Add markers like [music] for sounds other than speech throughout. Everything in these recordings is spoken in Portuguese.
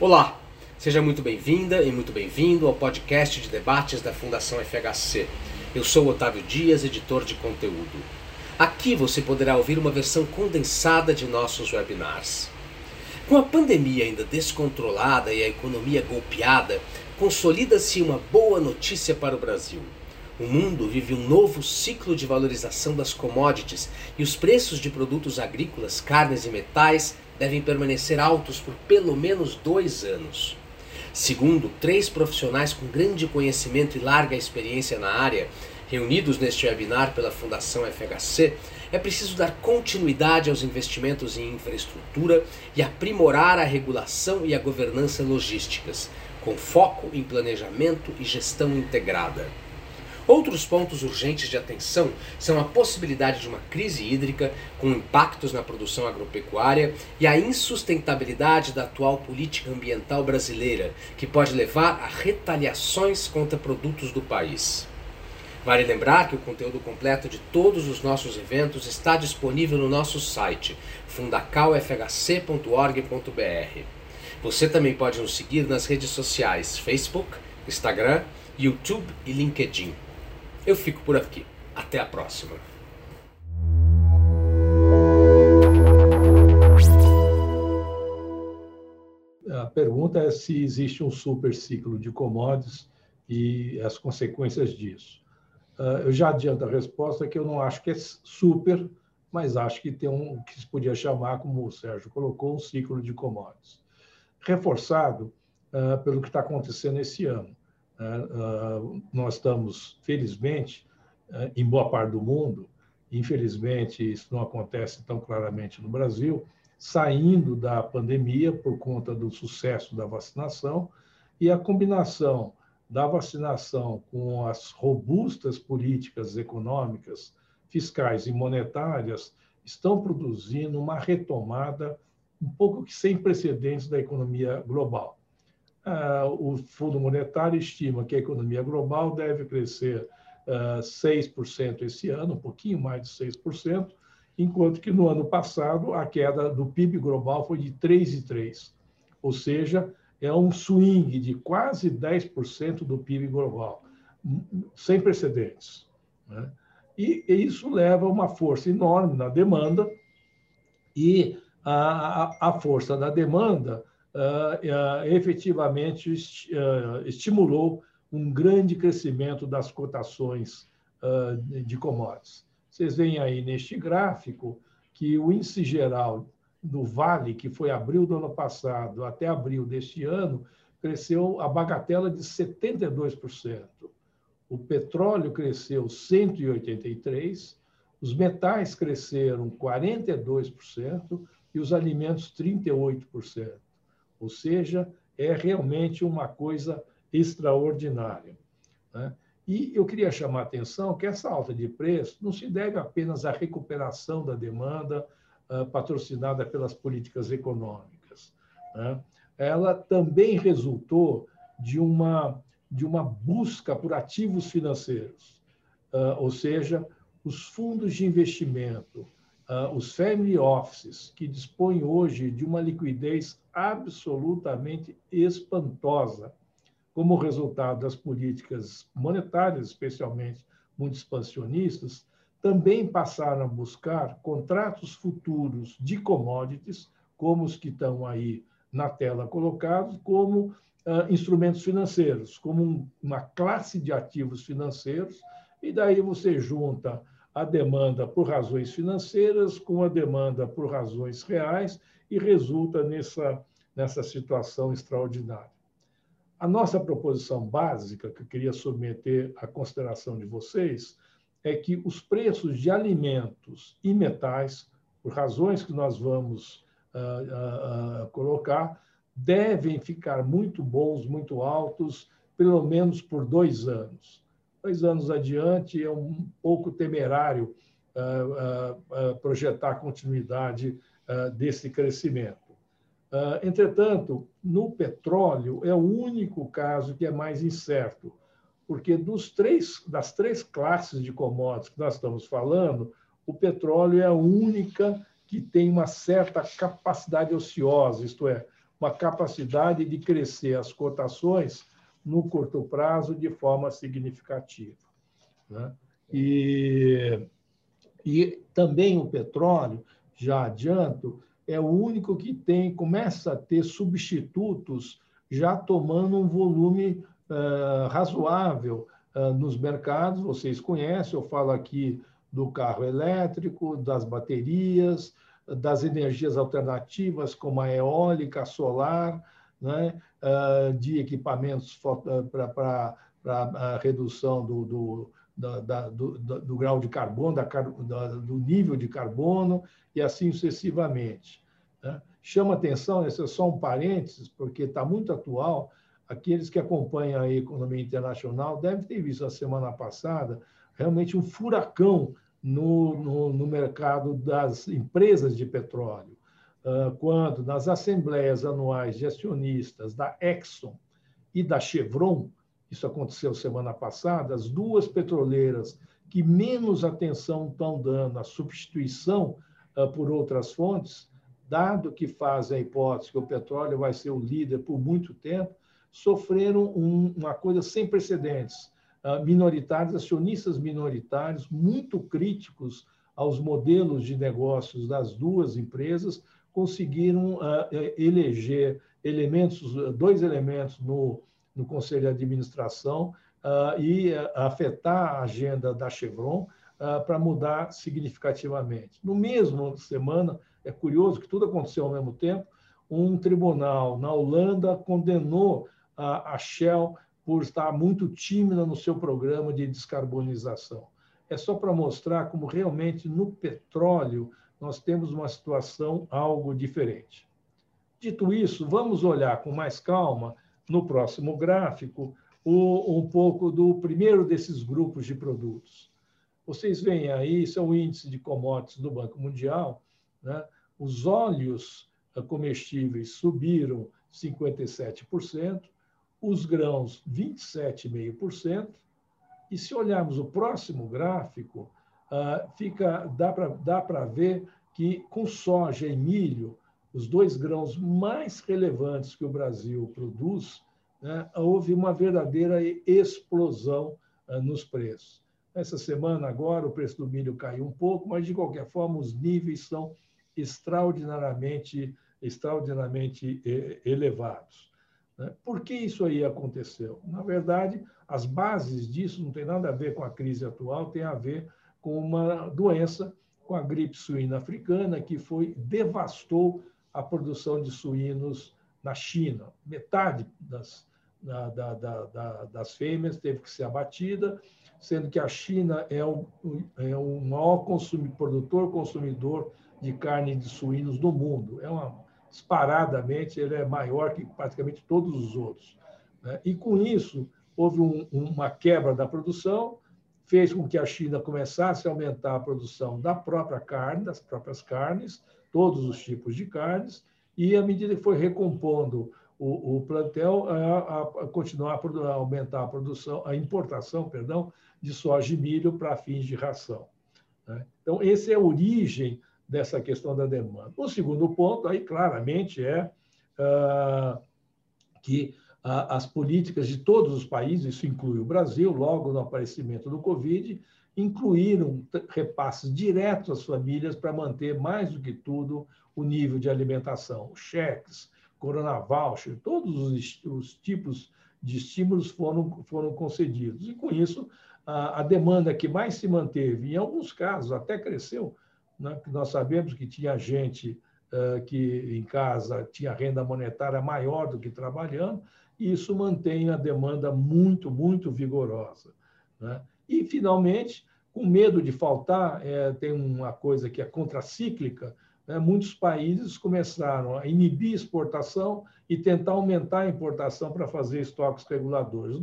Olá, seja muito bem-vinda e muito bem-vindo ao podcast de debates da Fundação FHC. Eu sou Otávio Dias, editor de conteúdo. Aqui você poderá ouvir uma versão condensada de nossos webinars. Com a pandemia ainda descontrolada e a economia golpeada, consolida-se uma boa notícia para o Brasil. O mundo vive um novo ciclo de valorização das commodities e os preços de produtos agrícolas, carnes e metais devem permanecer altos por pelo menos dois anos. Segundo três profissionais com grande conhecimento e larga experiência na área, reunidos neste webinar pela Fundação FHC, é preciso dar continuidade aos investimentos em infraestrutura e aprimorar a regulação e a governança logísticas, com foco em planejamento e gestão integrada. Outros pontos urgentes de atenção são a possibilidade de uma crise hídrica com impactos na produção agropecuária e a insustentabilidade da atual política ambiental brasileira, que pode levar a retaliações contra produtos do país. Vale lembrar que o conteúdo completo de todos os nossos eventos está disponível no nosso site fundacalfhc.org.br. Você também pode nos seguir nas redes sociais Facebook, Instagram, YouTube e LinkedIn. Eu fico por aqui. Até a próxima. A pergunta é se existe um super ciclo de commodities e as consequências disso. Ah, eu já adianto a resposta que eu não acho que é super, mas acho que tem um que se podia chamar, como o Sérgio colocou, um ciclo de commodities. Reforçado uh, pelo que está acontecendo esse ano. Uh, nós estamos, felizmente, uh, em boa parte do mundo, infelizmente isso não acontece tão claramente no Brasil, saindo da pandemia por conta do sucesso da vacinação e a combinação da vacinação com as robustas políticas econômicas, fiscais e monetárias estão produzindo uma retomada um pouco que sem precedentes da economia global. Ah, o Fundo Monetário estima que a economia global deve crescer 6% ah, esse ano, um pouquinho mais de 6%, enquanto que no ano passado a queda do PIB global foi de 3,3%, ou seja, é um swing de quase 10% do PIB global, sem precedentes. Né? E, isso leva a uma força enorme na demanda, e a, a força da demanda efetivamente uh, estimulou um grande crescimento das cotações de commodities. Vocês veem aí neste gráfico que o índice geral do Vale, que foi abril do ano passado até abril deste ano, cresceu a bagatela de 72%. O petróleo cresceu 183%, os metais cresceram 42% e os alimentos 38% ou seja, é realmente uma coisa extraordinária. Né? E eu queria chamar a atenção que essa alta de preço não se deve apenas à recuperação da demanda uh, patrocinada pelas políticas econômicas. Né? Ela também resultou de uma, de uma busca por ativos financeiros, uh, ou seja, os fundos de investimento, uh, os family offices, que dispõem hoje de uma liquidez absolutamente espantosa, como resultado das políticas monetárias, especialmente muito expansionistas, também passaram a buscar contratos futuros de commodities, como os que estão aí na tela colocados, como uh, instrumentos financeiros, como um, uma classe de ativos financeiros, e daí você junta a demanda por razões financeiras com a demanda por razões reais e resulta nessa, nessa situação extraordinária. A nossa proposição básica, que eu queria submeter à consideração de vocês, é que os preços de alimentos e metais, por razões que nós vamos uh, uh, colocar, devem ficar muito bons, muito altos, pelo menos por dois anos dois anos adiante é um pouco temerário uh, uh, projetar a continuidade desse crescimento. entretanto, no petróleo é o único caso que é mais incerto, porque dos três, das três classes de commodities que nós estamos falando, o petróleo é a única que tem uma certa capacidade ociosa, isto é, uma capacidade de crescer as cotações no curto prazo de forma significativa. Né? E, e também o petróleo, já adianto, é o único que tem começa a ter substitutos já tomando um volume uh, razoável uh, nos mercados. Vocês conhecem, eu falo aqui do carro elétrico, das baterias, das energias alternativas, como a eólica, a solar, né? uh, de equipamentos para a redução do, do, da, do, do, grau de carbono, da, do nível de carbono, e assim sucessivamente. Né? Chama atenção, esse é só um parênteses, porque está muito atual. Aqueles que acompanham a economia internacional devem ter visto a semana passada realmente um furacão no, no, no mercado das empresas de petróleo. Quando nas assembleias anuais de acionistas da Exxon e da Chevron, isso aconteceu semana passada, as duas petroleiras que menos atenção estão dando à substituição por outras fontes, dado que fazem a hipótese que o petróleo vai ser o líder por muito tempo, sofreram um, uma coisa sem precedentes. Minoritários, acionistas minoritários, muito críticos aos modelos de negócios das duas empresas, conseguiram uh, eleger elementos, dois elementos no, no Conselho de Administração uh, e uh, afetar a agenda da Chevron uh, para mudar significativamente. No mesmo semana, é curioso que tudo aconteceu ao mesmo tempo, um tribunal na Holanda condenou a, a Shell por estar muito tímida no seu programa de descarbonização. É só para mostrar como realmente no petróleo nós temos uma situação algo diferente. Dito isso, vamos olhar com mais calma no próximo gráfico o, um pouco do primeiro desses grupos de produtos. Vocês veem aí, isso é o índice de commodities do Banco Mundial. Né? Os óleos eh, comestíveis subiram 57%, os grãos 27,5%, e se olharmos o próximo gráfico, fica, dá para dá ver que com soja e milho os dois grãos mais relevantes que o Brasil produz, né, houve uma verdadeira explosão uh, nos preços. Essa semana, agora, o preço do milho caiu um pouco, mas, de qualquer forma, os níveis são extraordinariamente, extraordinariamente elevados. Né? Por que isso aí aconteceu? Na verdade, as bases disso não tem nada a ver com a crise atual, tem a ver com uma doença, com a gripe suína africana, que foi devastou a produção de suínos na China. Metade das, da, da, da, das fêmeas teve que ser abatida, sendo que a China é o, é o maior consumidor, produtor consumidor de carne de suínos do mundo. É uma disparadamente, ele é maior que praticamente todos os outros. Né? E com isso houve um, uma quebra da produção, fez com que a China começasse a aumentar a produção da própria carne, das próprias carnes, todos os tipos de carnes, e à medida que foi recompondo o, o plantel, a, a, continuar a, a, aumentar a produção, a importação, perdão, de soja e milho para fins de ração. Né? Então, essa é a origem dessa questão da demanda. O segundo ponto, aí claramente, é uh, que as políticas de todos os países, isso inclui o Brasil, logo no aparecimento do Covid, incluíram repasses diretos às famílias para manter, mais do que tudo, o nível de alimentação. Cheques, Corona Voucher, todos os, os tipos de estímulos foram, foram concedidos. E, com isso, a, a, demanda que mais se manteve, em alguns casos até cresceu, né? nós sabemos que tinha gente uh, que em casa tinha renda monetária maior do que trabalhando, e isso mantém a demanda muito, muito vigorosa. Né? E, finalmente, com medo de faltar, é, tem uma coisa que é contracíclica, né? muitos países começaram a inibir exportação e tentar aumentar a importação para fazer estoques reguladores.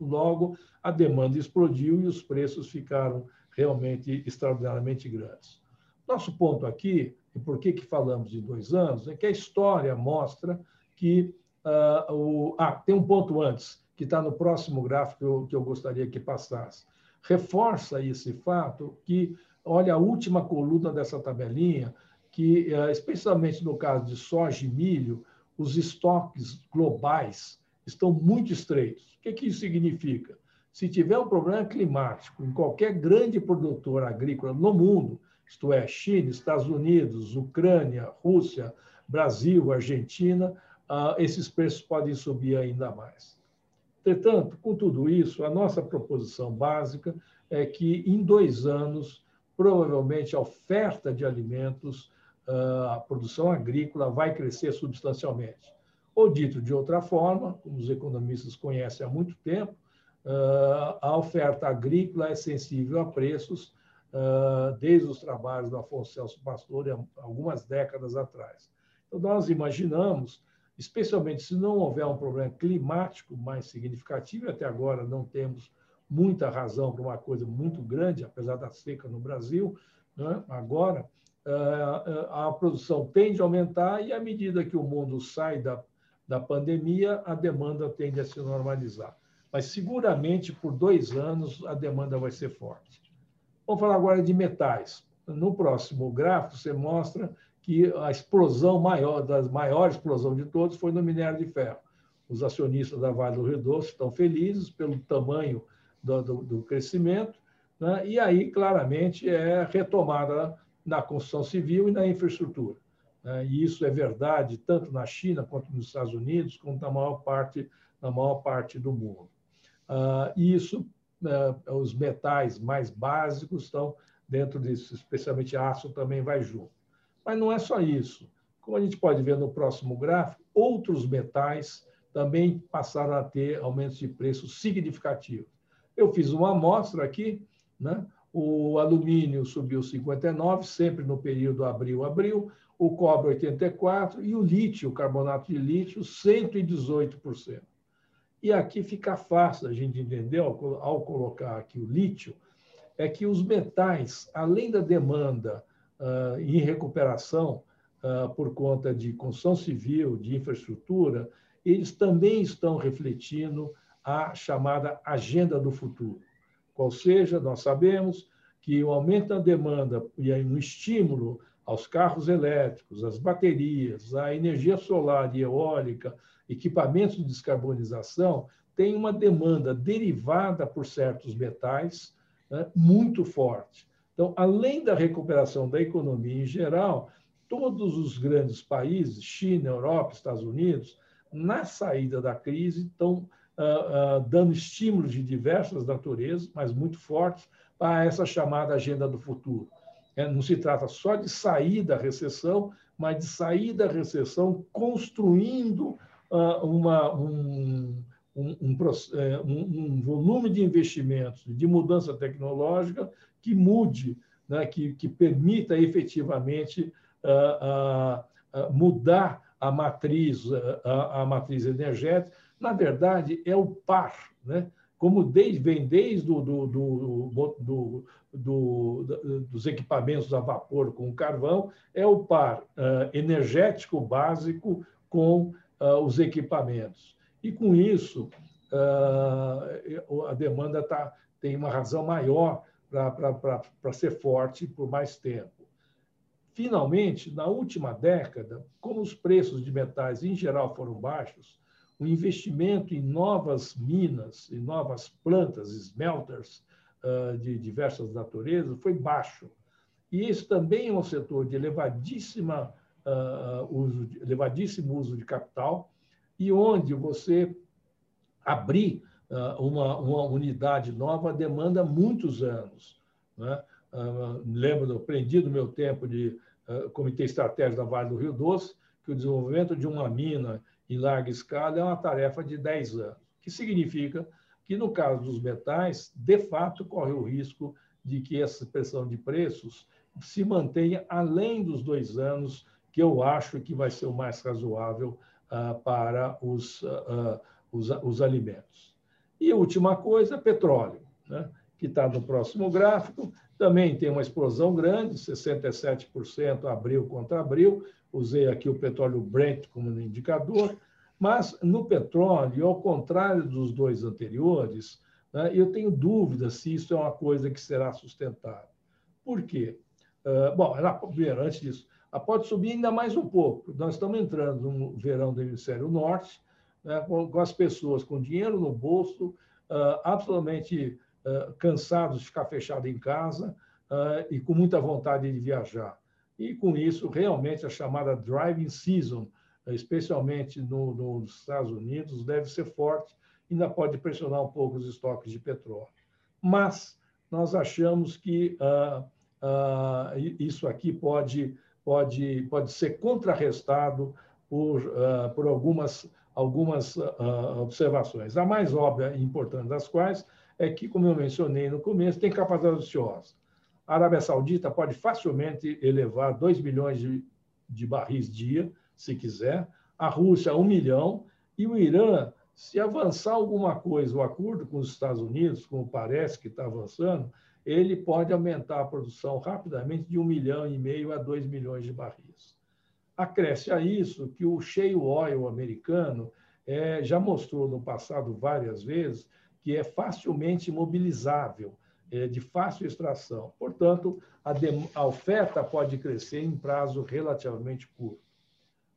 Logo, a demanda explodiu e os preços ficaram realmente extraordinariamente grandes. Nosso ponto aqui, e por que, que falamos de dois anos, é que a história mostra que. Uh, o... Ah, tem um ponto antes, que está no próximo gráfico que eu gostaria que passasse. Reforça esse fato que, olha, a última coluna dessa tabelinha, que, uh, especialmente no caso de soja e milho, os estoques globais estão muito estreitos. O que, que isso significa? Se tiver um problema climático em qualquer grande produtor agrícola no mundo, isto é, China, Estados Unidos, Ucrânia, Rússia, Brasil, Argentina, ah, esses preços podem subir ainda mais. Entretanto, com tudo isso, a nossa proposição básica é que em dois anos, provavelmente a oferta de alimentos, ah, a produção agrícola vai crescer substancialmente. Ou dito de outra forma, como os economistas conhecem há muito tempo, ah, a oferta agrícola é sensível a preços desde os trabalhos do Afonso Celso Pastor, algumas décadas atrás. Então, nós imaginamos, especialmente se não houver um problema climático mais significativo, até agora não temos muita razão para uma coisa muito grande, apesar da seca no Brasil, né? agora eh, a produção tende a aumentar e, à medida que o mundo sai da, da pandemia, a demanda tende a se normalizar. Mas, seguramente, por dois anos, a demanda vai ser forte. Vamos falar agora de metais. No próximo gráfico, você mostra que a explosão maior, das maior explosão de todos, foi no minério de ferro. Os acionistas da Vale do Rio Doce estão felizes pelo tamanho do, do, do crescimento, né? e aí, claramente, é retomada na construção civil e na infraestrutura. Né? E isso é verdade tanto na China quanto nos Estados Unidos, como na maior parte, na maior parte do mundo. Uh, isso, uh, os metais mais básicos estão dentro disso, especialmente aço também vai junto. Mas não é só isso. Como a gente pode ver no próximo gráfico, outros metais também passaram a ter aumentos de preço significativos. Eu fiz uma amostra aqui, né? o alumínio subiu 59, sempre no período abril-abril, o cobre 84 e o lítio, o carbonato de lítio, 118%. E aqui fica fácil a gente entender, ao, ao colocar aqui o lítio, é que os metais, além da demanda uh, em recuperação uh, por conta de construção civil, de infraestrutura, eles também estão refletindo a chamada agenda do futuro. Qual seja, nós sabemos que o aumento da demanda e um estímulo aos carros elétricos, às baterias, à energia solar e eólica, equipamentos de descarbonização, tem uma demanda derivada por certos metais né, muito forte. Então, além da recuperação da economia em geral, todos os grandes países, China, Europa, Estados Unidos, na saída da crise, estão uh, uh, dando estímulos de diversas naturezas, mas muito fortes, para essa chamada agenda do futuro. É, não se trata só de sair da recessão, mas de sair da recessão construindo uh, uma, um, um, um, um, volume de investimentos, de mudança tecnológica que mude, né, que, que permita efetivamente uh, uh, uh, mudar a matriz, a, a, matriz energética. Na verdade, é o par, né? como desde, vem desde do, do, do, do, dos equipamentos a vapor com carvão, é o par energético básico com os equipamentos. E com isso, a demanda tá, tem uma razão maior para ser forte por mais tempo. Finalmente, na última década, como os preços de metais em geral foram baixos, o investimento em novas minas, em novas plantas, smelters uh, de diversas naturezas, foi baixo. E isso também é um setor de elevadíssima, de, elevadíssimo uso de capital, e onde você abrir ah, uma, uma unidade nova demanda muitos anos. Né? Uh, lembro, aprendi do meu tempo de uh, Comitê Estratégico da Vale do Rio Doce, que o desenvolvimento de uma mina em larga escala é uma tarefa de 10 anos, que significa que, no caso dos metais, de fato, corre o risco de que essa pressão de preços se mantenha além dos dois anos, que eu acho que vai ser o mais razoável para os, os, os alimentos. E a última coisa, petróleo, né? que está no próximo gráfico. Também tem uma explosão grande, 67% abril contra abril. Usei aqui o petróleo Brent como indicador. Mas no petróleo, ao contrário dos dois anteriores, né, eu tenho dúvidas se isso é uma coisa que será sustentável. Por quê? Uh, bom, primeiro, antes disso, Ah, pode subir ainda mais um pouco. Nós estamos entrando no verão do hemisfério norte, né, com, as pessoas com dinheiro no bolso, uh, absolutamente uh, cansados de ficar fechado em casa uh, e com muita vontade de viajar. E com isso, realmente, a chamada driving season, especialmente no, nos Estados Unidos, deve ser forte, ainda pode pressionar um pouco os estoques de petróleo. Mas nós achamos que isso aqui pode, pode, pode ser contrarrestado por, por algumas algumas uh, observações. A mais óbvia e importante das quais é que, como eu mencionei no começo, tem capacidade ociosa. A Arábia Saudita pode facilmente elevar 2 milhões de, de barris dia, se quiser, a Rússia, 1 um milhão, e o Irã, se avançar alguma coisa, o acordo com os Estados Unidos, como parece que está avançando, ele pode aumentar a produção rapidamente de 1 milhão e meio a 2 milhões de barris. Acresce a isso que o shale oil americano é, já mostrou no passado várias vezes que é facilmente mobilizável, é, de fácil extração. Portanto, a, a oferta pode crescer em prazo relativamente curto.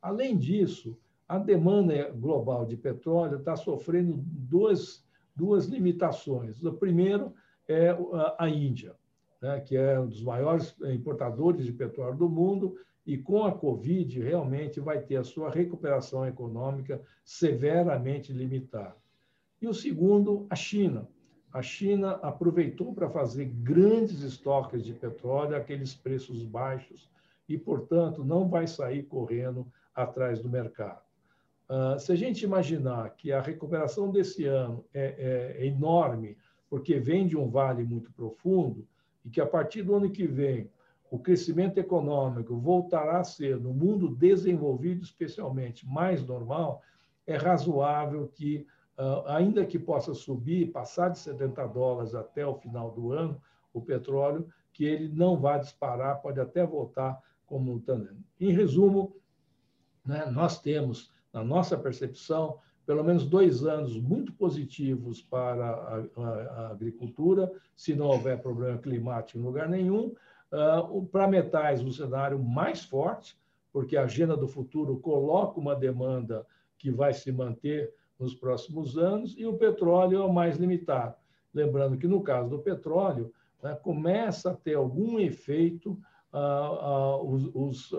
Além disso, a demanda global de petróleo está sofrendo duas, duas limitações. O primeiro é a Índia, né, que é um dos maiores importadores de petróleo do mundo e com a Covid realmente vai ter a sua recuperação econômica severamente limitada. E o segundo, a China. A China aproveitou para fazer grandes estoques de petróleo, aqueles preços baixos, e, portanto, não vai sair correndo atrás do mercado. Uh, se a gente imaginar que a recuperação desse ano é, é, é enorme, porque vem de um vale muito profundo, e que a partir do ano que vem o crescimento econômico voltará a ser, no mundo desenvolvido especialmente, mais normal, é razoável que, ah, ainda que possa subir, passar de 70 dólares até o final do ano, o petróleo, que ele não vai disparar, pode até voltar como um tandem. Em resumo, né, nós temos, na nossa percepção, pelo menos dois anos muito positivos para a, a, a agricultura, se não houver problema climático em lugar nenhum, Uh, Para metais, um cenário mais forte, porque a agenda do futuro coloca uma demanda que vai se manter nos próximos anos, e o petróleo é o mais limitado. Lembrando que, no caso do petróleo, né, começa a ter algum efeito uh, uh, os,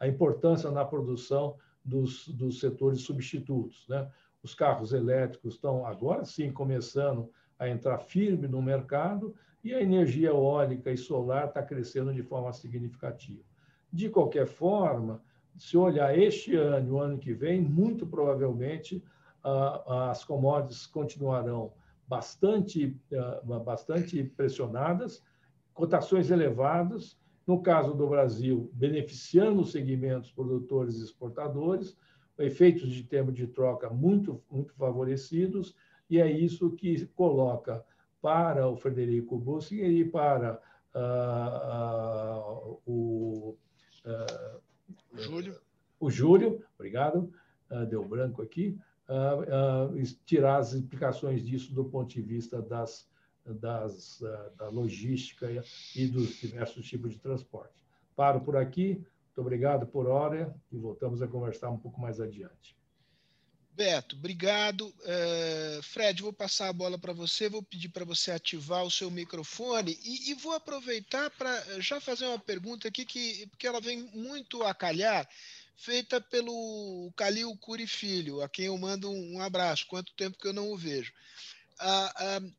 a importância na produção dos, dos setores substitutos. Né? Os carros elétricos estão agora sim começando a entrar firme no mercado e a energia eólica e solar está crescendo de forma significativa. De qualquer forma, se olhar este ano e o ano que vem, muito provavelmente as commodities continuarão bastante, bastante pressionadas, cotações elevadas, no caso do Brasil, beneficiando os segmentos produtores e exportadores, efeitos de tempo de troca muito, muito favorecidos, e é isso que coloca para o Frederico Bussinger e para uh, uh, o, uh, Júlio. o Júlio, obrigado, deu branco aqui, tirar as implicações disso do ponto de vista das, das, da logística e dos diversos tipos de transporte. Paro por aqui, muito obrigado por hora e voltamos a conversar um pouco mais adiante. Beto, obrigado. Uh, Fred, vou passar a bola para você, vou pedir para você ativar o seu microfone e, e vou aproveitar para eh, já fazer uma pergunta aqui, que, porque ela vem muito a calhar, feita pelo Calil Curi Filho, a quem eu mando um abraço, quanto tempo que eu não o vejo. Uh, uh,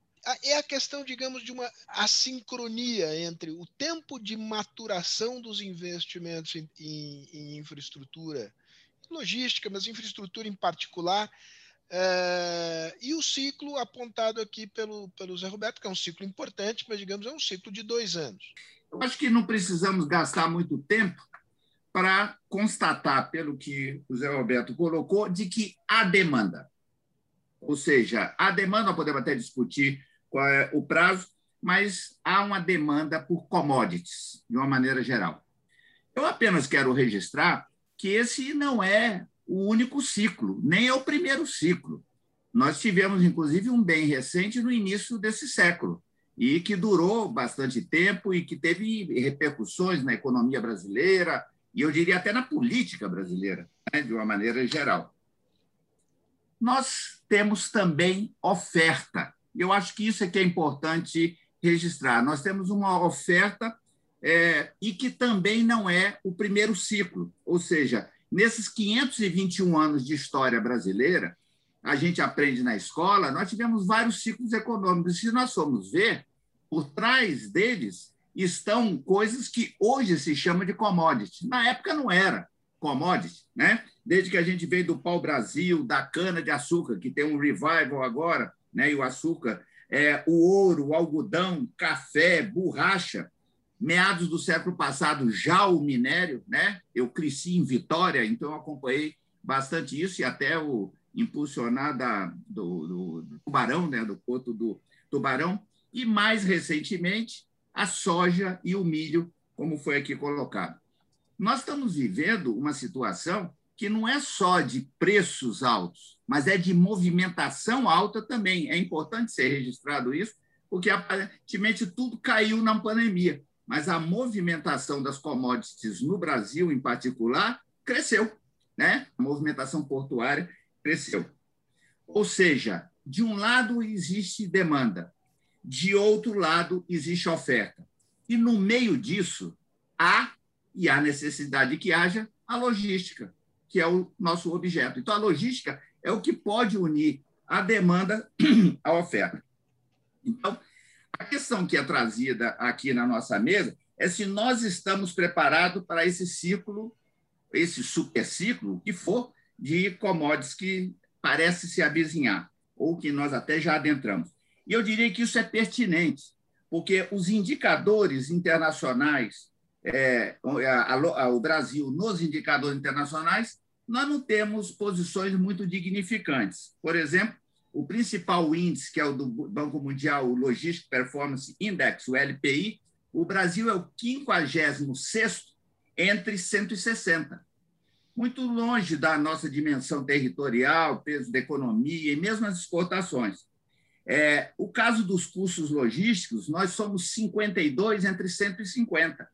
é a questão, digamos, de uma assincronia entre o tempo de maturação dos investimentos em, em, em infraestrutura logística, mas infraestrutura em particular. Uh, e o ciclo apontado aqui pelo, pelo Zé Roberto, que é um ciclo importante, mas digamos é um ciclo de dois anos. Eu acho que não precisamos gastar muito tempo para constatar, pelo que o Zé Roberto colocou, de que há demanda. Ou seja, a demanda, podemos até discutir qual é o prazo, mas há uma demanda por commodities, de uma maneira geral. Eu apenas quero registrar que esse não é o único ciclo, nem é o primeiro ciclo. Nós tivemos, inclusive, um bem recente no início desse século, e que durou bastante tempo e que teve repercussões na economia brasileira e eu diria até na política brasileira, né, de uma maneira geral. Nós temos também oferta. Eu acho que isso é que é importante registrar. Nós temos uma oferta é, e que também não é o primeiro ciclo, ou seja, nesses 521 anos de história brasileira, a gente aprende na escola, nós tivemos vários ciclos econômicos. Se nós formos ver, por trás deles estão coisas que hoje se chama de commodity. Na época não era commodity, né? Desde que a gente veio do pau-brasil, da cana-de-açúcar, que tem um revival agora, né? e o açúcar, é, o ouro, o algodão, café, borracha. Meados do século passado, já o minério, né? Eu cresci em Vitória, então acompanhei bastante isso e até o impulsionar da, do, do, do tubarão, né? Do porto do tubarão. E mais recentemente, a soja e o milho, como foi aqui colocado. Nós estamos vivendo uma situação que não é só de preços altos, mas é de movimentação alta também. É importante ser registrado isso, porque aparentemente tudo caiu na pandemia, mas a movimentação das commodities no Brasil, em particular, cresceu. Né? A movimentação portuária cresceu. Ou seja, de um lado existe demanda, de outro lado existe oferta. E no meio disso, há, e há necessidade de que haja, a logística que é o nosso objeto. Então, a logística é o que pode unir a demanda [clears throat] à oferta. Então, a questão que é trazida aqui na nossa mesa é se nós estamos preparados para esse ciclo, esse super ciclo, que for, de commodities que parece se avizinhar, ou que nós até já adentramos. E eu diria que isso é pertinente, porque os indicadores internacionais é, a, a, o Brasil nos indicadores internacionais, nós não temos posições muito dignificantes. Por exemplo, o principal índice, que é o do Banco Mundial, o Logistic Performance Index, o LPI, o Brasil é o 56 entre 160. Muito longe da nossa dimensão territorial, peso da economia e mesmo as exportações. É, o caso dos custos logísticos, nós somos 52 entre 150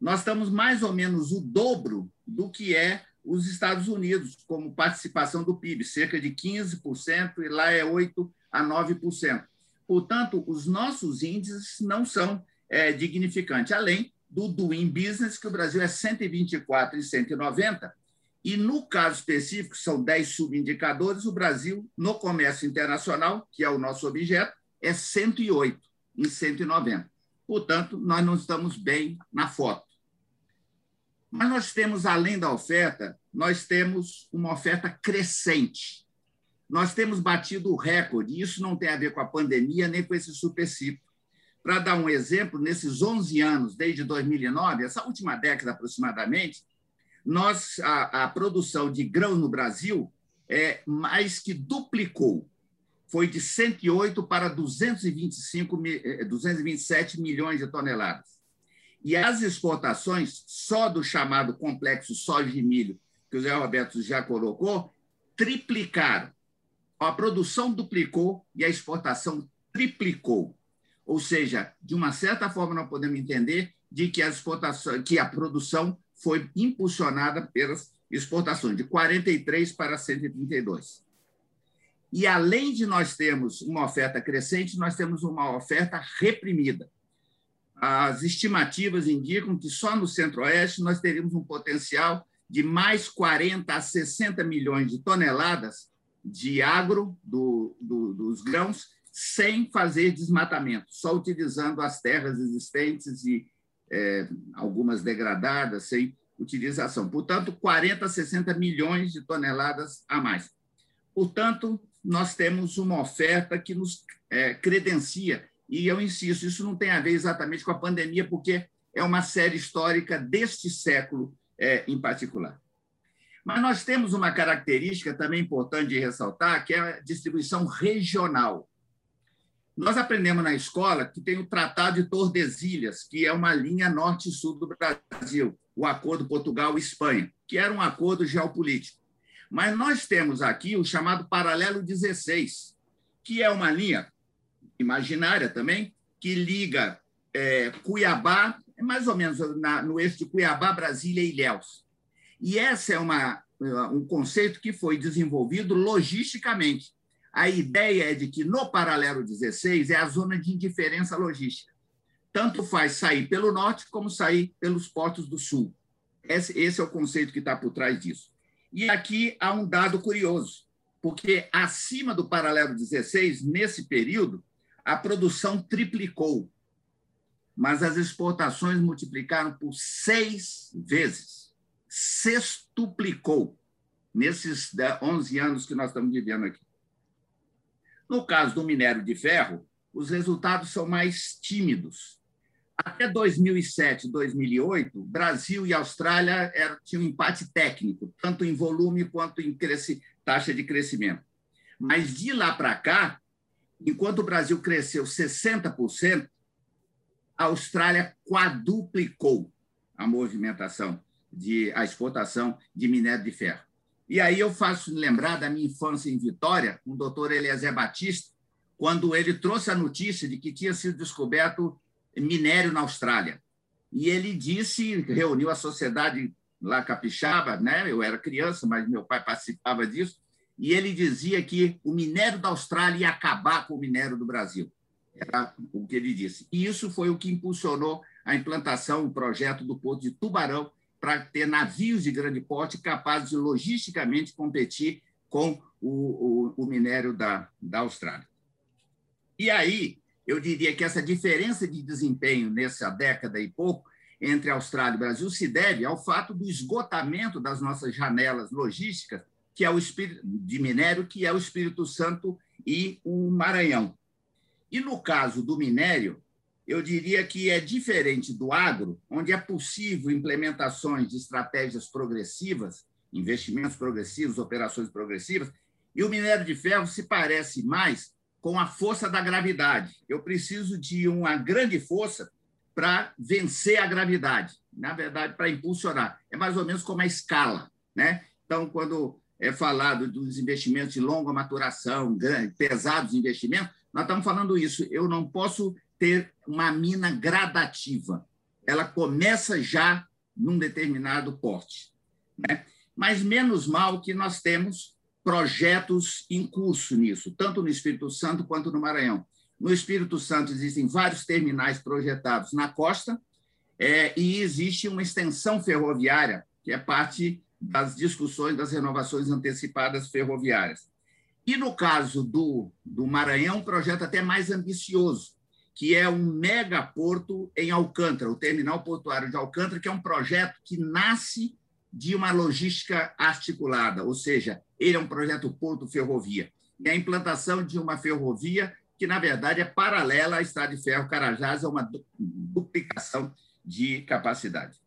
nós estamos mais ou menos o dobro do que é os Estados Unidos, como participação do PIB, cerca de 15%, e lá é 8% a 9%. Portanto, os nossos índices não são é, dignificantes, além do Doing Business, que o Brasil é 124 e 190, e no caso específico, são 10 subindicadores, o Brasil, no comércio internacional, que é o nosso objeto, é 108 em 190. Portanto, nós não estamos bem na foto. Mas nós temos, além da oferta, nós temos uma oferta crescente. Nós temos batido o recorde, isso não tem a ver com a pandemia nem com esse superciclo. Para dar um exemplo, nesses 11 anos, desde 2009, essa última década aproximadamente, nós, a, a produção de grão no Brasil é mais que duplicou. Foi de 108 para 225, 227 eh, milhões de toneladas. E as exportações, só do chamado complexo soja e milho, que o Zé Roberto já colocou, triplicaram. A produção duplicou e a exportação triplicou. Ou seja, de uma certa forma, nós podemos entender de que, as exportações, que a produção foi impulsionada pelas exportações, de 43 para 132. E além de nós termos uma oferta crescente, nós temos uma oferta reprimida as estimativas indicam que só no Centro-Oeste nós teríamos um potencial de mais 40 a 60 milhões de toneladas de agro do, do, dos grãos sem fazer desmatamento, só utilizando as terras existentes e é, algumas degradadas, sem utilização. Portanto, 40 a 60 milhões de toneladas a mais. Portanto, nós temos uma oferta que nos é, credencia e eu insisto, isso não tem a ver exatamente com a pandemia, porque é uma série histórica deste século é, em particular. Mas nós temos uma característica também importante de ressaltar, que é a distribuição regional. Nós aprendemos na escola que tem o Tratado de Tordesilhas, que é uma linha norte sul do Brasil, o Acordo Portugal-Espanha, que era um acordo geopolítico. Mas nós temos aqui o chamado Paralelo 16, que é uma linha imaginária também, que liga é, Cuiabá é mais ou menos na, no eixo de Cuiabá, Brasília e Ilhéus. E esse é uma, um conceito que foi desenvolvido logisticamente. A ideia é de que no paralelo 16 é a zona de indiferença logística. Tanto faz sair pelo norte como sair pelos portos do sul. Esse, esse é o conceito que está por trás disso. E aqui há um dado curioso, porque acima do paralelo 16, nesse período, a produção triplicou, mas as exportações multiplicaram por seis vezes, sextuplicou nesses 11 anos que nós estamos vivendo aqui. No caso do minério de ferro, os resultados são mais tímidos. Até 2007, 2008, Brasil e Austrália tinham um empate técnico, tanto em volume quanto em taxa de crescimento. Mas de lá para cá, enquanto o Brasil cresceu 60%, a Austrália quadruplicou a movimentação, de, a exportação de minério de ferro. E aí eu faço lembrar da minha infância em Vitória, com o doutor Eliezer Batista, quando ele trouxe a notícia de que tinha sido descoberto minério na Austrália. E ele disse, reuniu a sociedade lá capixaba, né? Eu era criança, mas meu pai participava disso, e ele dizia que o minério da Austrália ia acabar com o minério do Brasil. Era o que ele disse. E isso foi o que impulsionou a implantação, o projeto do Porto de Tubarão, para ter navios de grande porte capazes de logisticamente competir com o, o, o minério da, da Austrália. E aí, eu diria que essa diferença de desempenho nessa década e pouco entre Austrália e Brasil se deve ao fato do esgotamento das nossas janelas logísticas, que é o espírito de minério, que é o Espírito Santo e o Maranhão. E no caso do minério, eu diria que é diferente do agro, onde é possível implementações de estratégias progressivas, investimentos progressivos, operações progressivas, e o minério de ferro se parece mais com a força da gravidade. Eu preciso de uma grande força para vencer a gravidade, na verdade, para impulsionar. É mais ou menos como a escala. Né? Então, quando é falado dos investimentos de longa maturação, grande, pesados investimentos, nós estamos falando isso. Eu não posso ter uma mina gradativa. Ela começa já num determinado porte. Né? Mas menos mal que nós temos projetos em curso nisso, tanto no Espírito Santo quanto no Maranhão. No Espírito Santo existem vários terminais projetados na costa é, e existe uma extensão ferroviária, que é parte das discussões das renovações antecipadas ferroviárias. E no caso do, do Maranhão, um projeto até mais ambicioso, que é um megaporto em Alcântara, o terminal portuário de Alcântara, que é um projeto que nasce de uma logística articulada, ou seja, ele é um projeto porto-ferrovia. E a implantação de uma ferrovia que, na verdade, é paralela à Estrada de Ferro Carajás, é uma duplicação de capacidade.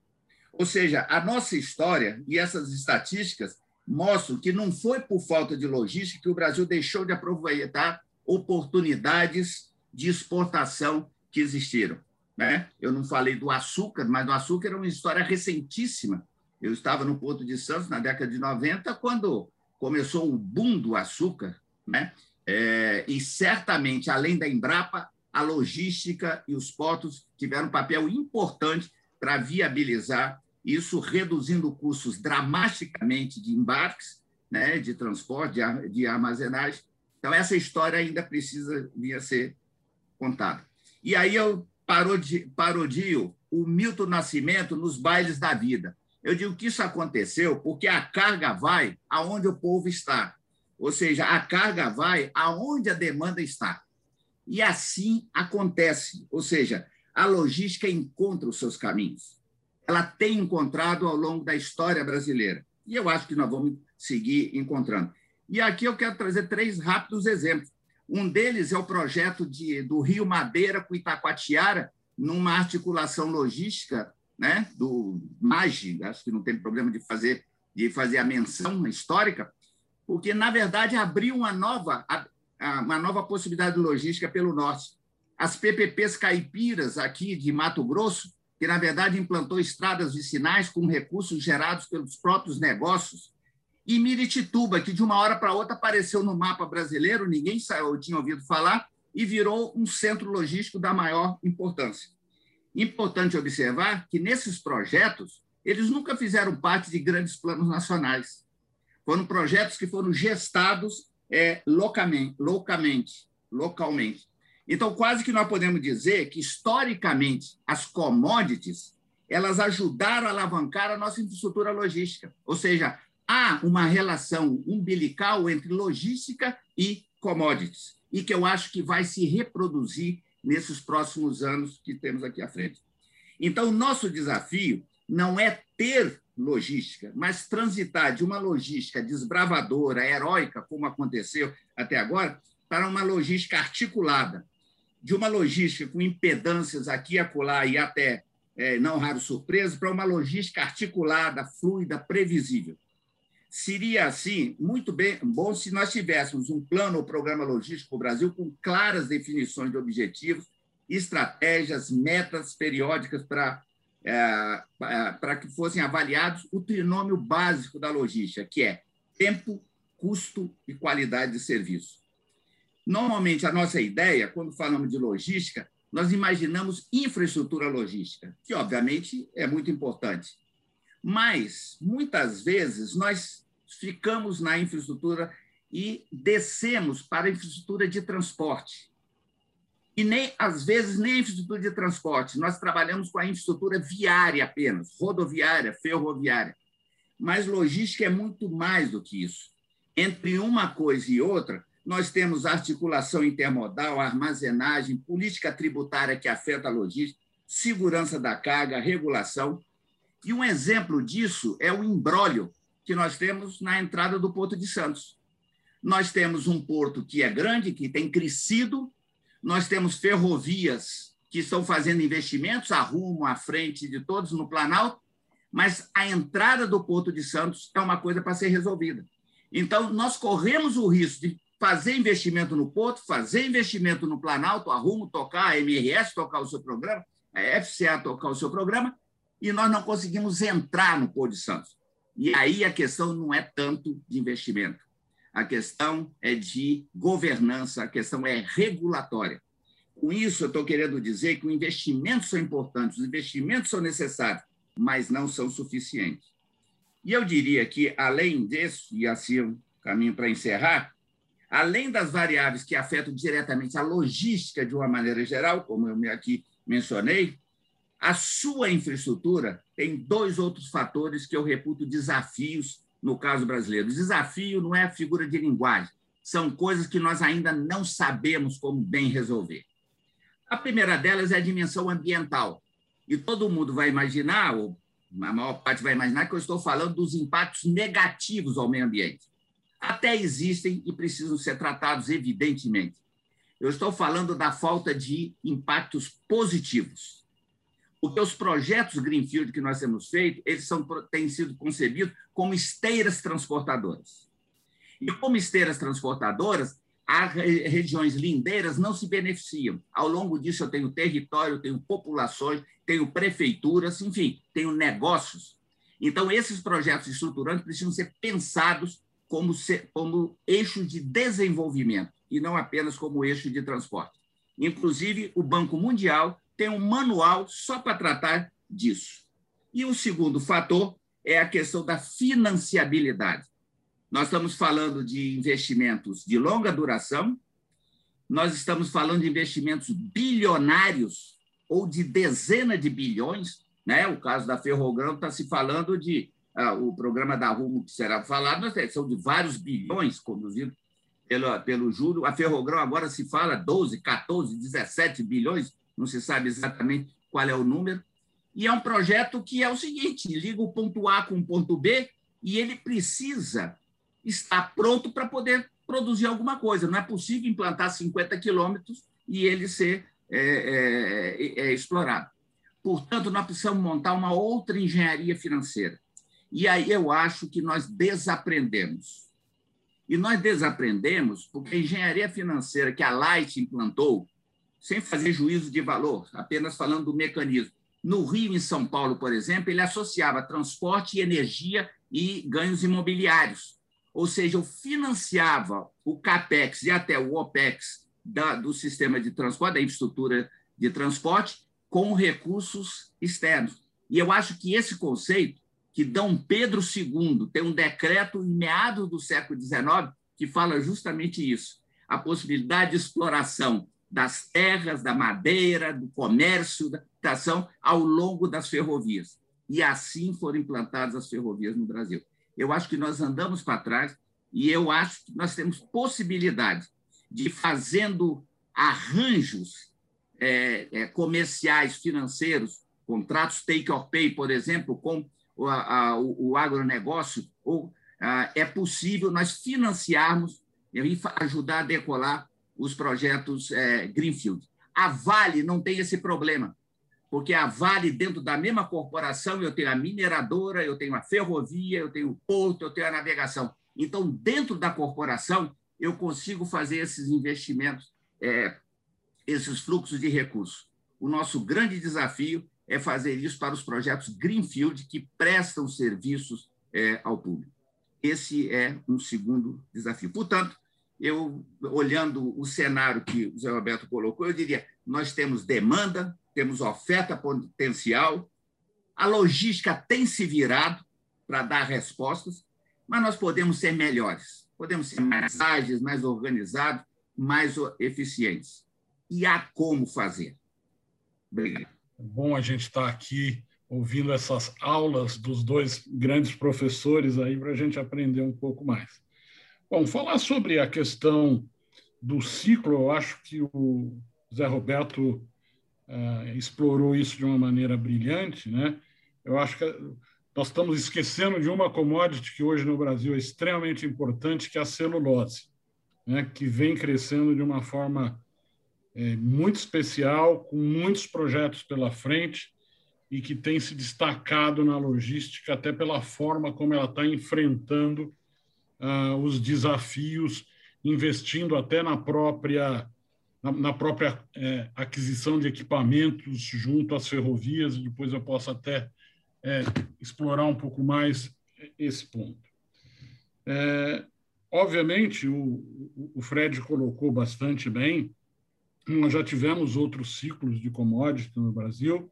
Ou seja, a nossa história e essas estatísticas mostram que não foi por falta de logística que o Brasil deixou de aproveitar oportunidades de exportação que existiram. Né? Eu não falei do açúcar, mas o açúcar é uma história recentíssima eu estava no Porto de Santos na década de 90, quando começou o boom do açúcar, né? É, e certamente, além da Embrapa, a logística e os portos tiveram um papel importante para viabilizar isso, reduzindo custos dramaticamente de embarques, né, de transporte, de, armazenagem. Então, essa história ainda precisa vir ser contada. E aí eu parodio o Milton Nascimento nos bailes da vida. Eu digo que isso aconteceu porque a carga vai aonde o povo está. Ou seja, a carga vai aonde a demanda está. E assim acontece. Ou seja, a logística encontra os seus caminhos. Ela tem encontrado ao longo da história brasileira. E eu acho que nós vamos seguir encontrando. E aqui eu quero trazer três rápidos exemplos. Um deles é o projeto de, do Rio Madeira com Itacoatiara, numa articulação logística né, do MAGE, acho que não tem problema de fazer, de fazer a menção histórica, porque, na verdade, abriu uma nova, uma nova possibilidade de logística pelo norte. As PPPs caipiras aqui de Mato Grosso, que, na verdade, implantou estradas vicinais com recursos gerados pelos próprios negócios, e Miritituba, que de uma hora para outra apareceu no mapa brasileiro, ninguém tinha ouvido falar, e virou um centro logístico da maior importância. Importante observar que nesses projetos, eles nunca fizeram parte de grandes planos nacionais. Foram projetos que foram gestados é, localmente. Então, quase que nós podemos dizer que, historicamente, as commodities elas ajudaram a alavancar a nossa infraestrutura logística. Ou seja, há uma relação umbilical entre logística e commodities, e que eu acho que vai se reproduzir nesses próximos anos que temos aqui à frente. Então, o nosso desafio não é ter logística, mas transitar de uma logística desbravadora, heróica, como aconteceu até agora, para uma logística articulada, de uma logística com impedâncias aqui, acolá e até é, não raro surpresa, para uma logística articulada, fluida, previsível. Seria, assim, muito bem, bom se nós tivéssemos um plano ou programa logístico para o Brasil com claras definições de objetivos, estratégias, metas periódicas para é, é, para que fossem avaliados o trinômio básico da logística, que é tempo, custo e qualidade de serviço. Normalmente, a nossa ideia, quando falamos de logística, nós imaginamos infraestrutura logística, que, obviamente, é muito importante. Mas, muitas vezes, nós ficamos na infraestrutura e descemos para a infraestrutura de transporte. E nem, às vezes, nem a infraestrutura de transporte. Nós trabalhamos com a infraestrutura viária apenas, rodoviária, ferroviária. Mas logística é muito mais do que isso. Entre uma coisa e outra, nós temos articulação intermodal, armazenagem, política tributária que afeta a logística, segurança da carga, regulação. E um exemplo disso é o embrólio que nós temos na entrada do Porto de Santos. Nós temos um porto que é grande, que tem crescido, nós temos ferrovias que estão fazendo investimentos a rumo, à frente de todos no Planalto, mas a entrada do Porto de Santos é uma coisa para ser resolvida. Então, nós corremos o risco de fazer investimento no Porto, fazer investimento no Planalto, a Rumo tocar, a MRS tocar o seu programa, a FCA tocar o seu programa, e nós não conseguimos entrar no Porto de Santos. E aí a questão não é tanto de investimento, a questão é de governança, a questão é regulatória. Com isso, eu estou querendo dizer que os investimentos são importantes, os investimentos são necessários, mas não são suficientes. E eu diria que, além disso, e assim caminho para encerrar, além das variáveis que afetam diretamente a logística de uma maneira geral, como eu aqui mencionei, a sua infraestrutura tem dois outros fatores que eu reputo desafios no caso brasileiro. O desafio não é a figura de linguagem, são coisas que nós ainda não sabemos como bem resolver. A primeira delas é a dimensão ambiental. E todo mundo vai imaginar, ou a maior parte vai imaginar, que eu estou falando dos impactos negativos ao meio ambiente até existem e precisam ser tratados, evidentemente. Eu estou falando da falta de impactos positivos. Porque os projetos Greenfield que nós temos feito, eles são, têm sido concebidos como esteiras transportadoras. E como esteiras transportadoras, as regiões lindeiras não se beneficiam. Ao longo disso, eu tenho território, tenho populações, tenho prefeituras, enfim, tenho negócios. Então, esses projetos estruturantes precisam ser pensados como, ser, como eixo de desenvolvimento e não apenas como eixo de transporte. Inclusive, o Banco Mundial tem um manual só para tratar disso. E o segundo fator é a questão da financiabilidade. Nós estamos falando de investimentos de longa duração, nós estamos falando de investimentos bilionários ou de dezena de bilhões, né? O caso da Ferrogrão está se falando de o programa da Rumo, que será falado, são de vários bilhões conduzidos pelo, pelo juro. A Ferrogrão agora se fala 12, 14, 17 bilhões, não se sabe exatamente qual é o número. E é um projeto que é o seguinte: liga o ponto A com o ponto B e ele precisa estar pronto para poder produzir alguma coisa. Não é possível implantar 50 quilômetros e ele ser é, é, é, explorado. Portanto, nós precisamos montar uma outra engenharia financeira. E aí eu acho que nós desaprendemos. E nós desaprendemos porque a engenharia financeira que a Light implantou, sem fazer juízo de valor, apenas falando do mecanismo. No Rio, em São Paulo, por exemplo, ele associava transporte e energia e ganhos imobiliários. Ou seja, eu financiava o CAPEX e até o OPEX da, do sistema de transporte, da infraestrutura de transporte, com recursos externos. E eu acho que esse conceito, que Dom Pedro II tem um decreto em meados do século XIX que fala justamente isso, a possibilidade de exploração das terras, da madeira, do comércio, da habitação ao longo das ferrovias. E assim foram implantadas as ferrovias no Brasil. Eu acho que nós andamos para trás e eu acho que nós temos possibilidade de, fazendo arranjos é, é, comerciais, financeiros, contratos take or pay, por exemplo, com o, a, o, o agronegócio, ou, a, é possível nós financiarmos e ajudar a decolar os projetos é, Greenfield. A Vale não tem esse problema, porque a Vale, dentro da mesma corporação, eu tenho a mineradora, eu tenho a ferrovia, eu tenho o porto, eu tenho a navegação. Então, dentro da corporação, eu consigo fazer esses investimentos, é, esses fluxos de recursos. O nosso grande desafio é fazer isso para os projetos Greenfield, que prestam serviços é, ao público. Esse é um segundo desafio. Portanto, eu, olhando o cenário que o Zé Roberto colocou, eu diria: nós temos demanda, temos oferta potencial, a logística tem se virado para dar respostas, mas nós podemos ser melhores, podemos ser mais ágeis, mais organizados, mais eficientes. E há como fazer. Obrigado. É bom a gente estar aqui ouvindo essas aulas dos dois grandes professores aí para a gente aprender um pouco mais. Bom, falar sobre a questão do ciclo, eu acho que o Zé Roberto uh, explorou isso de uma maneira brilhante, né? Eu acho que nós estamos esquecendo de uma commodity que hoje no Brasil é extremamente importante, que é a celulose, né? que vem crescendo de uma forma é, muito especial, com muitos projetos pela frente e que tem se destacado na logística até pela forma como ela está enfrentando uh, os desafios, investindo até na própria na, na própria é, aquisição de equipamentos junto às ferrovias. E depois eu posso até é, explorar um pouco mais esse ponto. É, obviamente, o, o Fred colocou bastante bem. Nós já tivemos outros ciclos de commodity no Brasil.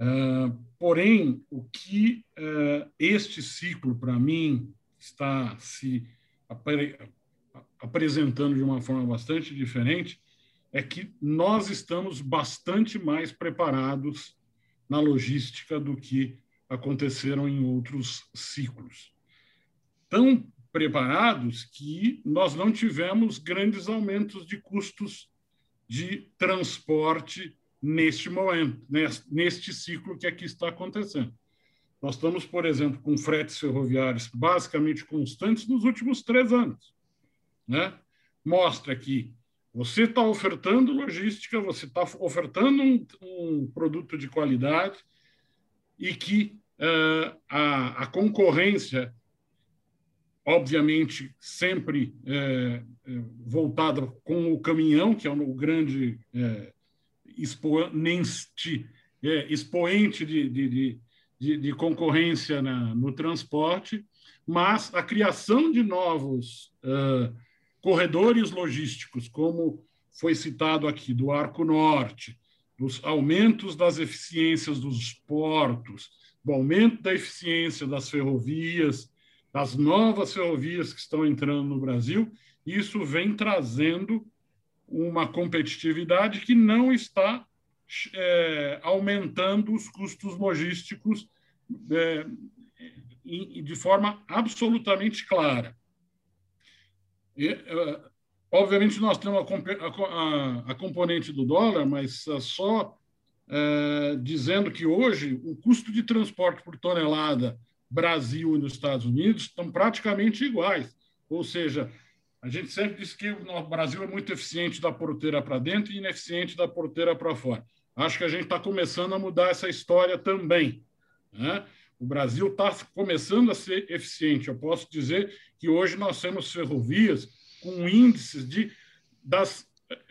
Uh, porém, o que uh, este ciclo, para mim, está se apre apresentando de uma forma bastante diferente é que nós estamos bastante mais preparados na logística do que aconteceram em outros ciclos. Tão preparados que nós não tivemos grandes aumentos de custos de transporte neste momento, neste ciclo que aqui está acontecendo. Nós estamos, por exemplo, com fretes ferroviários basicamente constantes nos últimos três anos. Né? Mostra que você está ofertando logística, você está ofertando um, um, produto de qualidade e que uh, a, a, concorrência, obviamente, sempre uh, voltada com o caminhão, que é o grande uh, expoente, expoente de, de, de de, concorrência na, no transporte, mas a criação de novos uh, corredores logísticos, como foi citado aqui, do Arco Norte, dos aumentos das eficiências dos portos, do aumento da eficiência das ferrovias, das novas ferrovias que estão entrando no Brasil, isso vem trazendo uma competitividade que não está é, aumentando os custos logísticos é, de forma absolutamente clara. E, é, obviamente, nós temos a, a, a, componente do dólar, mas só é, dizendo que hoje o custo de transporte por tonelada Brasil e nos Estados Unidos estão praticamente iguais. Ou seja, a gente sempre diz que o Brasil é muito eficiente da porteira para dentro e ineficiente da porteira para fora. Acho que a gente está começando a mudar essa história também. Né? O Brasil está começando a ser eficiente. Eu posso dizer que hoje nós temos ferrovias com índices de, das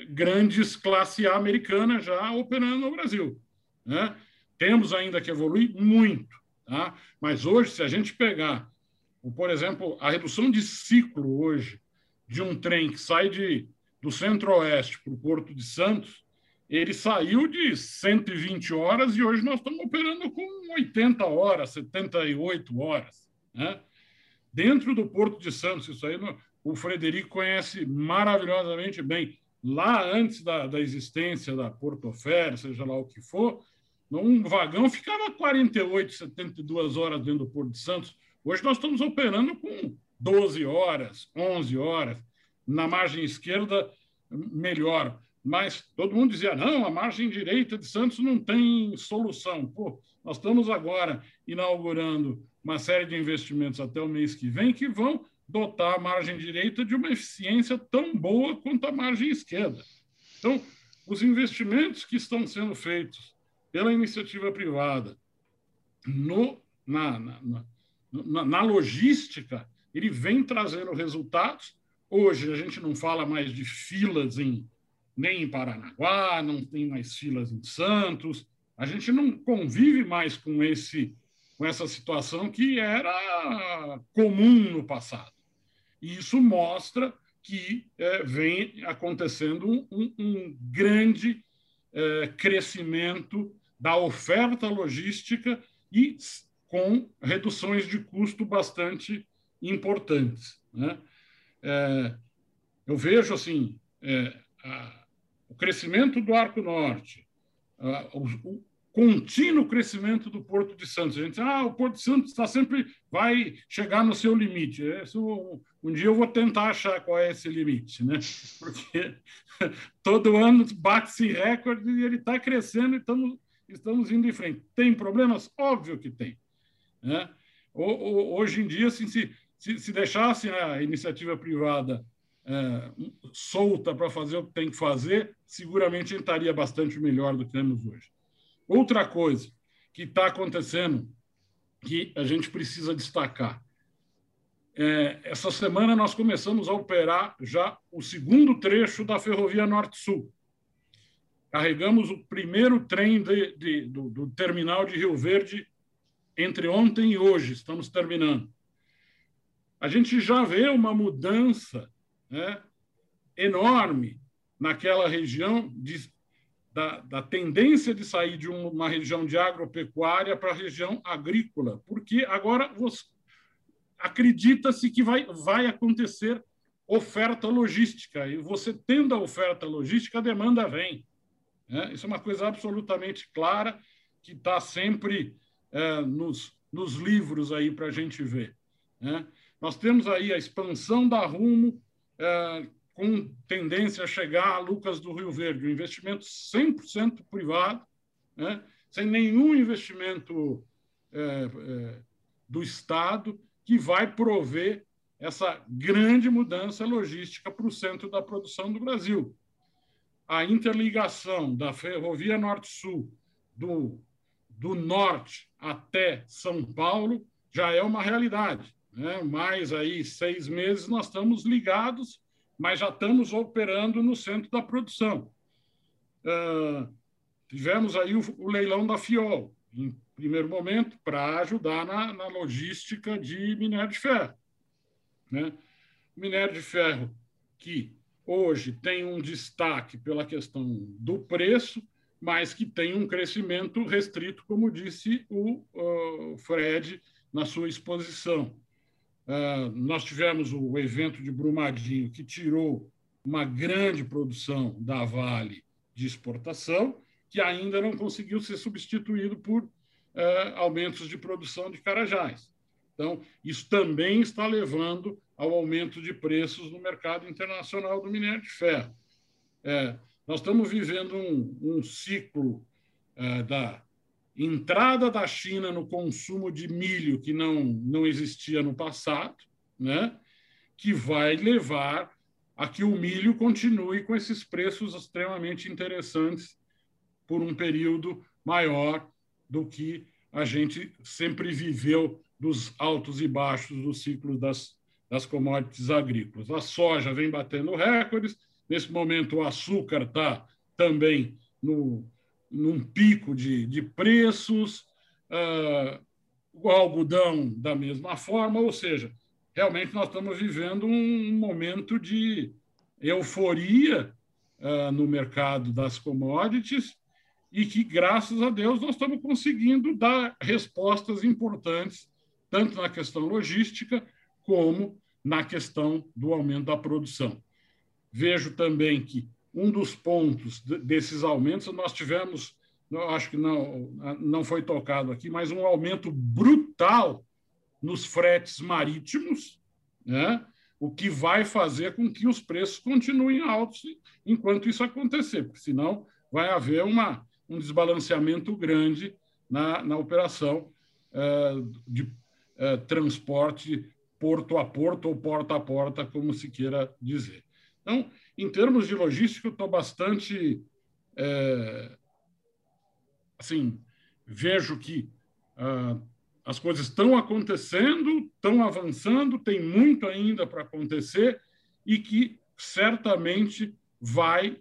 grandes classe A americanas já operando no Brasil. Né? Temos ainda que evoluir muito, tá? mas hoje, se a gente pegar, por exemplo, a redução de ciclo hoje de um trem que sai de, do centro-oeste para o Porto de Santos, ele saiu de 120 horas e hoje nós estamos operando com 80 horas, 78 horas. Né? Dentro do Porto de Santos, isso aí o Frederico conhece maravilhosamente bem. Lá antes da, da existência da Porto Fer, seja lá o que for, um vagão ficava 48, 72 horas dentro do Porto de Santos. Hoje nós estamos operando com 12 horas, 11 horas. Na margem esquerda, melhor. Mas todo mundo dizia: não, a margem direita de Santos não tem solução. Pô, nós estamos agora inaugurando uma série de investimentos até o mês que vem que vão dotar a margem direita de uma eficiência tão boa quanto a margem esquerda. Então, os investimentos que estão sendo feitos pela iniciativa privada no, na, na, na, na logística, ele vem trazendo resultados. Hoje a gente não fala mais de filas em nem em Paranaguá, não tem mais filas em Santos. A gente não convive mais com esse com essa situação que era comum no passado. E isso mostra que é, vem acontecendo um, um grande é, crescimento da oferta logística e com reduções de custo bastante importantes. Né? É, eu vejo assim é, a, o crescimento do Arco Norte, a, o, contínuo crescimento do Porto de Santos. A gente ah, o Porto de Santos está sempre vai chegar no seu limite. Isso, um, dia eu vou tentar achar qual é esse limite, né? Porque [laughs] todo ano bate-se recorde e ele está crescendo e estamos, estamos indo em frente. Tem problemas? Óbvio que tem. Né? Hoje em dia, assim, se, se, se deixasse a iniciativa privada é, solta para fazer o que tem que fazer, seguramente estaria bastante melhor do que temos hoje. Outra coisa que está acontecendo, que a gente precisa destacar. É, essa semana nós começamos a operar já o segundo trecho da Ferrovia Norte-Sul. Carregamos o primeiro trem de, de, do, do terminal de Rio Verde entre ontem e hoje, estamos terminando. A gente já vê uma mudança né, enorme naquela região de da, da tendência de sair de uma região de agropecuária para a região agrícola, porque agora acredita-se que vai, vai acontecer oferta logística, e você tendo a oferta logística, a demanda vem. Né? Isso é uma coisa absolutamente clara, que está sempre é, nos, nos livros aí para a gente ver. Né? Nós temos aí a expansão da Rumo, é, com tendência a chegar a Lucas do Rio Verde, um investimento 100% privado, né? sem nenhum investimento é, é, do Estado, que vai prover essa grande mudança logística para o centro da produção do Brasil. A interligação da Ferrovia Norte-Sul do, do norte até São Paulo já é uma realidade. Né? Mais aí seis meses nós estamos ligados mas já estamos operando no centro da produção. Uh, tivemos aí o, o, leilão da FIOL, em primeiro momento, para ajudar na, na, logística de minério de ferro. Né? Minério de ferro que hoje tem um destaque pela questão do preço, mas que tem um crescimento restrito, como disse o uh, Fred na sua exposição. Uh, nós tivemos o evento de Brumadinho, que tirou uma grande produção da Vale de exportação, que ainda não conseguiu ser substituído por uh, aumentos de produção de carajás. Então, isso também está levando ao aumento de preços no mercado internacional do minério de ferro. É, nós estamos vivendo um, um ciclo uh, da entrada da China no consumo de milho que não, não existia no passado, né? que vai levar a que o milho continue com esses preços extremamente interessantes por um período maior do que a gente sempre viveu dos altos e baixos do ciclo das, das commodities agrícolas. A soja vem batendo recordes, nesse momento o açúcar está também no, num pico de, de preços, uh, o algodão da mesma forma, ou seja, realmente nós estamos vivendo um momento de euforia uh, no mercado das commodities e que, graças a Deus, nós estamos conseguindo dar respostas importantes, tanto na questão logística como na questão do aumento da produção. Vejo também que um dos pontos desses aumentos nós tivemos, acho que não, não foi tocado aqui, mas um aumento brutal nos fretes marítimos, né? o que vai fazer com que os preços continuem altos enquanto isso acontecer, porque senão vai haver uma, um desbalanceamento grande na, na operação uh, de uh, transporte porto a porto ou porta a porta, como se queira dizer. Então, em termos de logística, eu estou bastante. É, assim, vejo que uh, as coisas estão acontecendo, estão avançando, tem muito ainda para acontecer e que certamente vai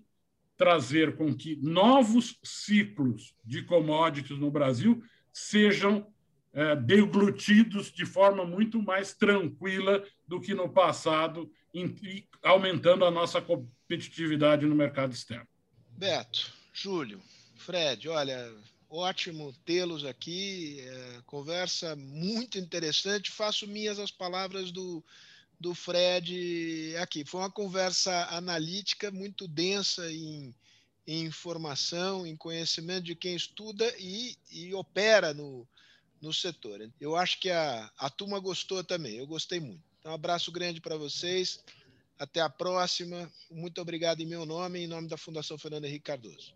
trazer com que novos ciclos de commodities no Brasil sejam é, deglutidos de forma muito mais tranquila do que no passado, aumentando a nossa competitividade no mercado externo. Beto, Júlio, Fred, olha, ótimo tê-los aqui, é, conversa muito interessante. Faço minhas as palavras do, do Fred aqui. Foi uma conversa analítica muito densa em, em informação, em conhecimento de quem estuda e, e opera no, no setor. Eu acho que a, a turma gostou também, eu gostei muito. Então, um abraço grande para vocês. Até a próxima. Muito obrigado em meu nome em nome da Fundação Fernando Henrique Cardoso.